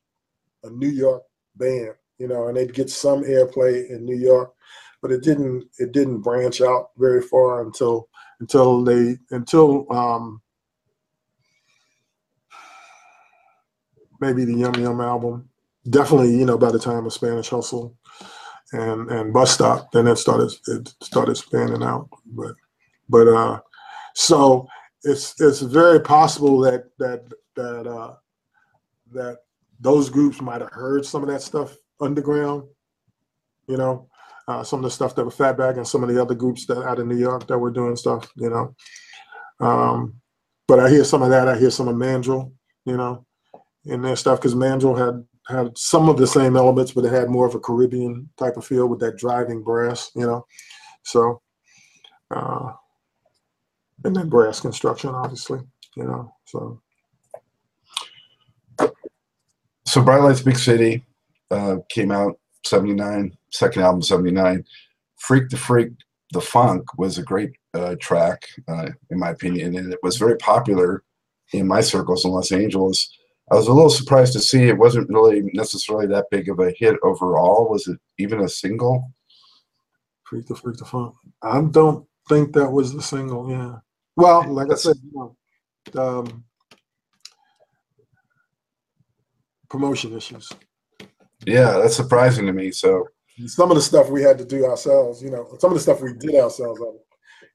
a New York band, you know, and they'd get some airplay in New York, but it didn't it didn't branch out very far until until they until um, maybe the Yum Yum album. Definitely, you know, by the time of Spanish Hustle and and Bus Stop, then it started it started spanning out. But but uh, so it's it's very possible that that that uh, that those groups might have heard some of that stuff underground. You know, uh, some of the stuff that was Fatback and some of the other groups that out of New York that were doing stuff. You know, um, but I hear some of that. I hear some of Mandrill. You know, in their stuff because Mandrill had had some of the same elements, but it had more of a Caribbean type of feel with that driving brass. You know, so. Uh, and then brass construction, obviously, you know. So, so Bright Lights Big City uh, came out 79, second album 79. Freak the Freak, The Funk was a great uh, track, uh, in my opinion, and it was very popular in my circles in Los Angeles. I was a little surprised to see it wasn't really necessarily that big of a hit overall. Was it even a single? Freak the Freak the Funk. I don't think that was the single. Yeah. Well, like I said, you know, um, promotion issues. Yeah, that's surprising to me. So some of the stuff we had to do ourselves, you know, some of the stuff we did ourselves,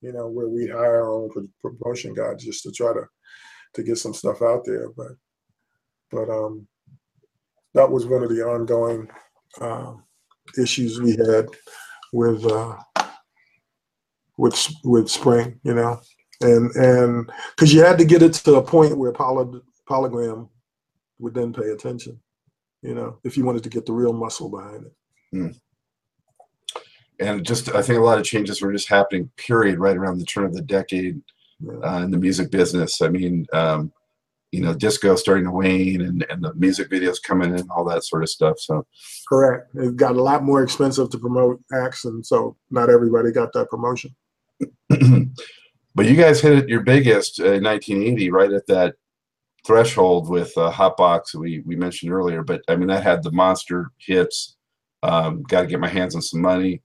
you know, where we hire our own promotion guy just to try to to get some stuff out there. But but um, that was one of the ongoing uh, issues we had with uh, with with spring, you know, and and because you had to get it to a point where poly, polygram would then pay attention, you know, if you wanted to get the real muscle behind it. Mm. And just, I think a lot of changes were just happening. Period, right around the turn of the decade uh, in the music business. I mean, um, you know, disco starting to wane and, and the music videos coming in, all that sort of stuff. So, correct. It got a lot more expensive to promote acts, and so not everybody got that promotion. but you guys hit it your biggest in 1980, right at that threshold with uh, Hotbox we we mentioned earlier. But I mean, that had the monster hits. Um, Got to get my hands on some money,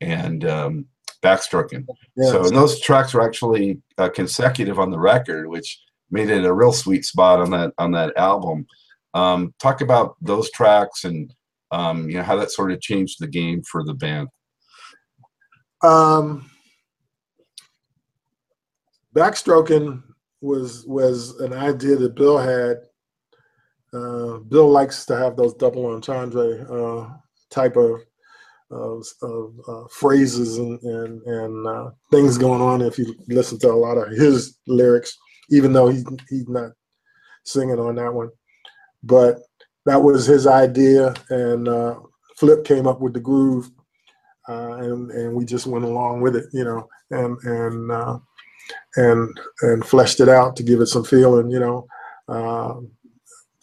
and um, backstroking. Yeah. So and those tracks were actually uh, consecutive on the record, which made it a real sweet spot on that on that album. Um, talk about those tracks and um, you know how that sort of changed the game for the band. Um, backstroking was was an idea that Bill had. Uh, Bill likes to have those double entendre uh, type of of, of uh, phrases and and, and uh, things going on. If you listen to a lot of his lyrics, even though he he's not singing on that one, but that was his idea, and uh, Flip came up with the groove, uh, and and we just went along with it, you know, and and uh, and and fleshed it out to give it some feeling, you know. Uh,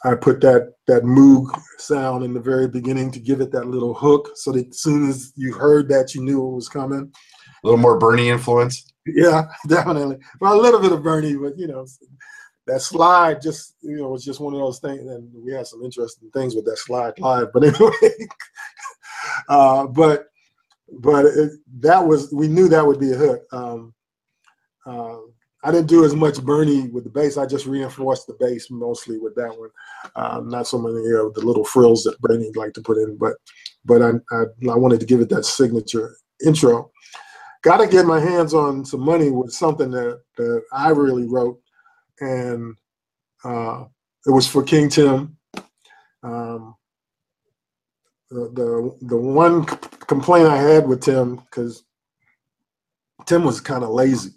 I put that that Moog sound in the very beginning to give it that little hook, so that as soon as you heard that, you knew it was coming. A little more Bernie influence. Yeah, definitely. Well, a little bit of Bernie, but you know, that slide just you know was just one of those things, and we had some interesting things with that slide live. But anyway, uh, but but it, that was we knew that would be a hook. Um, uh, I didn't do as much Bernie with the bass. I just reinforced the bass mostly with that one. Uh, not so many of the little frills that Bernie liked to put in, but but I, I, I wanted to give it that signature intro. Got to get my hands on some money with something that, that I really wrote, and uh, it was for King Tim. Um, the, the the one complaint I had with Tim because Tim was kind of lazy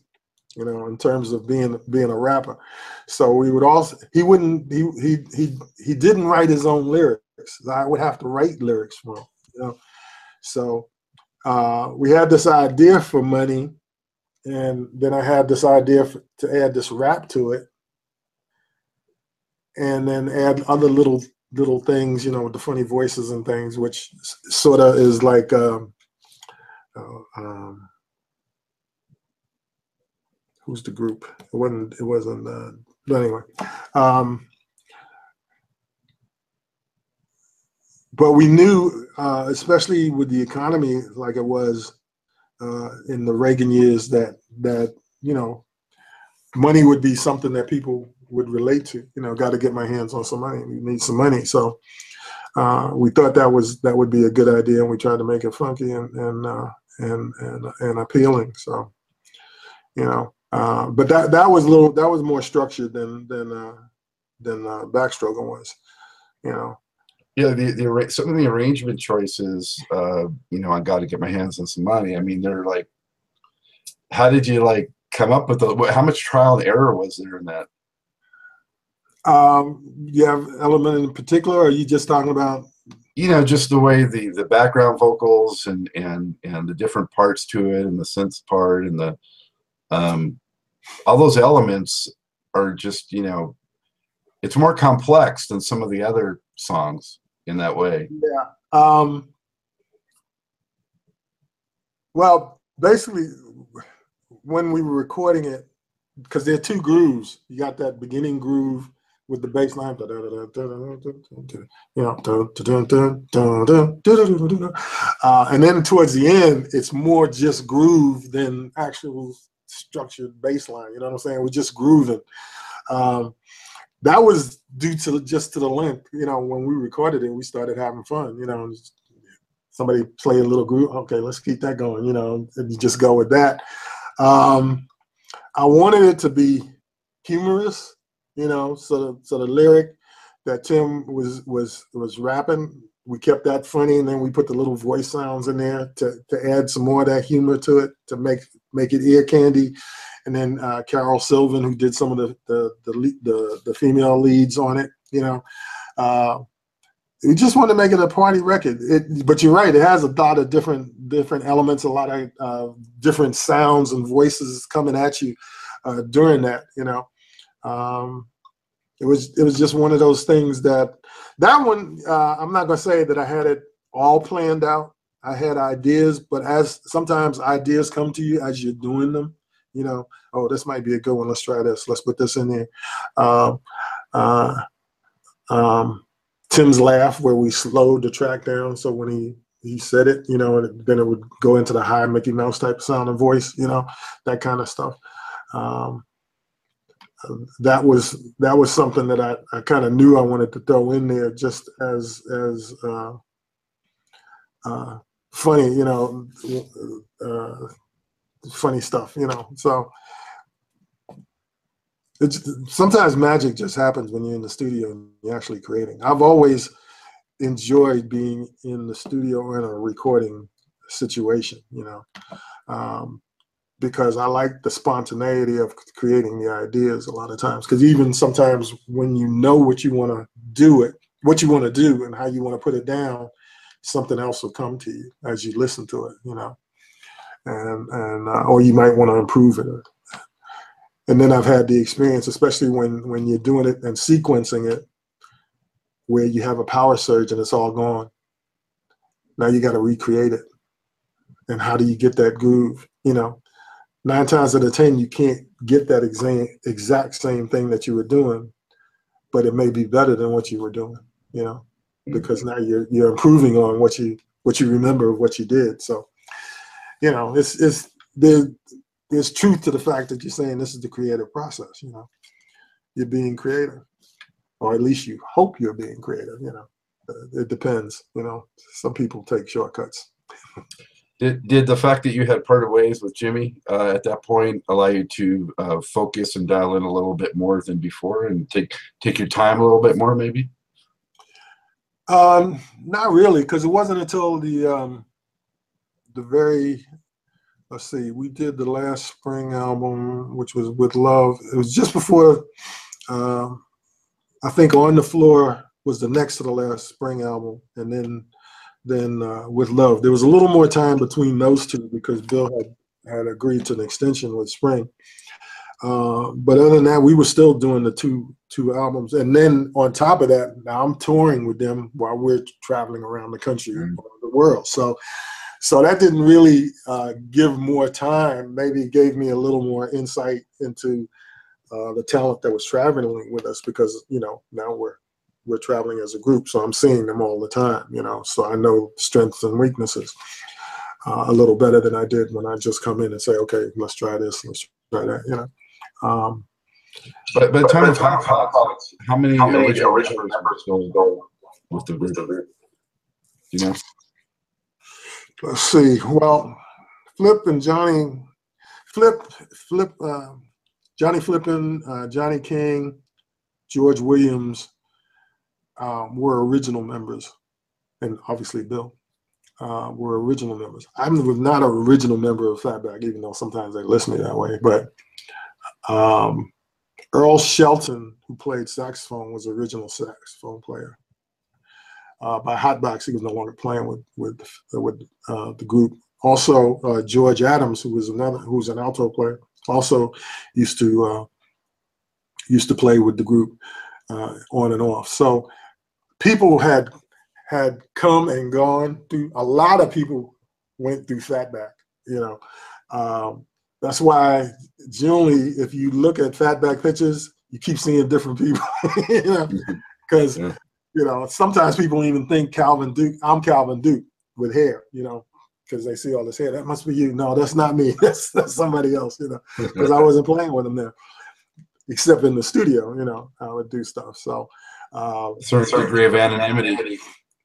you know, in terms of being being a rapper. So we would also he wouldn't he he he he didn't write his own lyrics. I would have to write lyrics for him. You know, so uh, we had this idea for money, and then I had this idea for, to add this rap to it, and then add other little little things, you know, with the funny voices and things, which sort of is like. Um, uh, um, who's the group? It wasn't. It wasn't. Uh, but anyway, um, but we knew, uh, especially with the economy like it was uh, in the Reagan years, that that you know, money would be something that people would relate to. You know, got to get my hands on some money. We need some money, so uh, we thought that was that would be a good idea, and we tried to make it funky and and uh, and and and appealing. So, you know, uh, but that that was a little that was more structured than than uh, than backstroking was. You know. Yeah, the the some of the arrangement choices, uh, you know, I got to get my hands on some money. I mean, they're like, how did you like come up with the? How much trial and error was there in that? Um, you have element in particular, or are you just talking about? You know, just the way the the background vocals and and and the different parts to it, and the synth part, and the um, all those elements are just you know, it's more complex than some of the other songs in that way. Yeah. Um, well, basically, when we were recording it, because there are two grooves. You got that beginning groove with the bass line, you know, uh, and then towards the end, it's more just groove than actual structured bass line. You know what I'm saying? We're just grooving. Um, that was due to just to the length. You know, when we recorded it, we started having fun. You know, somebody play a little group. Okay, let's keep that going. You know, and you just go with that. Um, I wanted it to be humorous you know. So, so the lyric that Tim was was was rapping, we kept that funny, and then we put the little voice sounds in there to to add some more of that humor to it to make make it ear candy. And then uh, Carol Sylvan, who did some of the the the the, the female leads on it, you know. Uh, we just want to make it a party record. It, but you're right; it has a lot of different different elements, a lot of uh, different sounds and voices coming at you uh, during that. You know, um, it was it was just one of those things that that one uh, I'm not gonna say that I had it all planned out. I had ideas, but as sometimes ideas come to you as you're doing them, you know, oh, this might be a good one. Let's try this. Let's put this in there. Um, uh, um, Tim's laugh, where we slowed the track down, so when he he said it, you know, and then it would go into the high Mickey Mouse type sound and voice, you know, that kind of stuff. Um, that was that was something that I, I kind of knew I wanted to throw in there just as as uh, uh, funny, you know, uh, funny stuff, you know. So it's sometimes magic just happens when you're in the studio and you're actually creating. I've always enjoyed being in the studio or in a recording situation, you know. Um, because I like the spontaneity of creating the ideas a lot of times. Because even sometimes when you know what you want to do it, what you want to do and how you want to put it down, something else will come to you as you listen to it, you know, and and uh, or you might want to improve it. And then I've had the experience, especially when when you're doing it and sequencing it, where you have a power surge and it's all gone. Now you got to recreate it. And how do you get that groove? You know, nine times out of ten you can't get that exact exact same thing that you were doing but it may be better than what you were doing you know mm-hmm. because now you're you're improving on what you what you remember of what you did. So you know it's it's there there's truth to the fact that you're saying this is the creative process you know. You're being creative or at least you hope you're being creative you know. It depends you know. Some people take shortcuts Did, did the fact that you had parted ways with Jimmy uh, at that point allow you to uh, focus and dial in a little bit more than before and take take your time a little bit more maybe? Um, not really, because it wasn't until the um, the very let's see, we did the last spring album, which was with Love. It was just before uh, I think On the Floor was the next to the last spring album, and then than uh, with Love. There was a little more time between those two because Bill had, had agreed to an extension with Spring. Uh, but other than that, we were still doing the two two albums, and then on top of that, now I'm touring with them while we're traveling around the country, mm. the world. So, so that didn't really uh, give more time. Maybe it gave me a little more insight into uh, the talent that was traveling with us because you know now we're we're traveling as a group, so I'm seeing them all the time. You know, so I know strengths and weaknesses uh, a little better than I did when I just come in and say, okay, let's try this, let's try that. You know. Um, But but But time of Hot Hot Pots, Pots, how many How many original original members members still go with the with group? the group? You know, let's see. Well, Flip and Johnny, Flip, Flip, uh, Johnny Flippin, uh, Johnny King, George Williams um, were original members, and obviously Bill uh, were original members. I'm not an original member of Fatback, even though sometimes they list me that way. But um, Earl Shelton, who played saxophone, was original saxophone player. Uh, by Hotbox, he was no longer playing with with with uh, the group. Also, uh, George Adams, who was another, who was an alto player, also used to uh, used to play with the group uh, on and off. So people had had come and gone through. A lot of people went through Fatback. You know, um, that's why generally, if you look at Fatback pictures, you keep seeing different people. you know, because Yeah. you know sometimes people even think Calvin Duke. I'm Calvin Duke with hair. You know, because they see all this hair. That must be you. No, that's not me. That's that's somebody else. You know, because I wasn't playing with them there, except in the studio. You know, I would do stuff. So. Uh, certain degree of anonymity.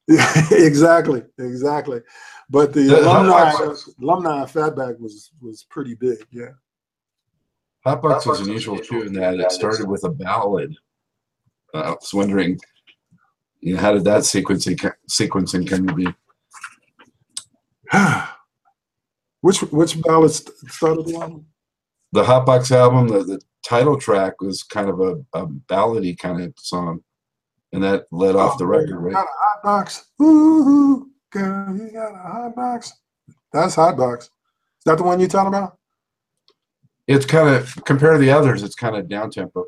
exactly, exactly. But the The alumni alumni Fatback was was pretty big. Yeah. Hot Box Hot unusual too in that it started with a ballad. Uh, I was wondering, you know, how did that sequencing sequencing come to be? which which ballad started the album? The Hot Box album, the, the title track was kind of a, a ballady kind of song, and that led off the Oh, record, right? Got a hot box. Ooh, girl, you got a hot box. That's hot box. Is that the one you're talking about? It's kind of compared to the others, it's kind of down tempo.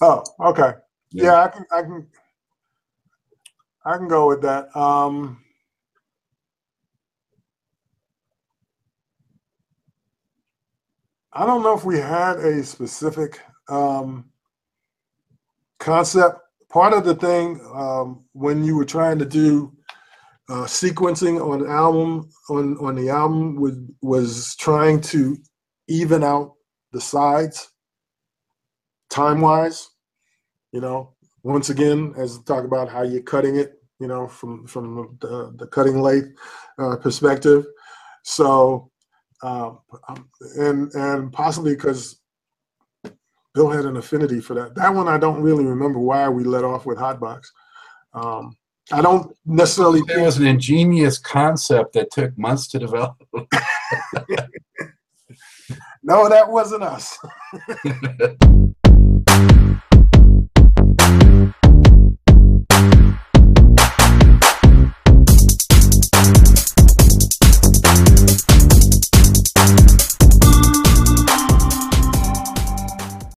Oh, okay. Yeah. Yeah, I can I can I can go with that. Um I don't know if we had a specific um concept. Part of the thing um when you were trying to do uh, sequencing on album on on the album was was trying to even out the sides time wise you know? Once again as talk about how you're cutting it you know from from the, the cutting lathe uh, perspective. So um, um, and and possibly because bill had an affinity for that. That one i don't really remember why we let off with hotbox. Um, i don't necessarily It was an ingenious concept that took months to develop. no that wasn't us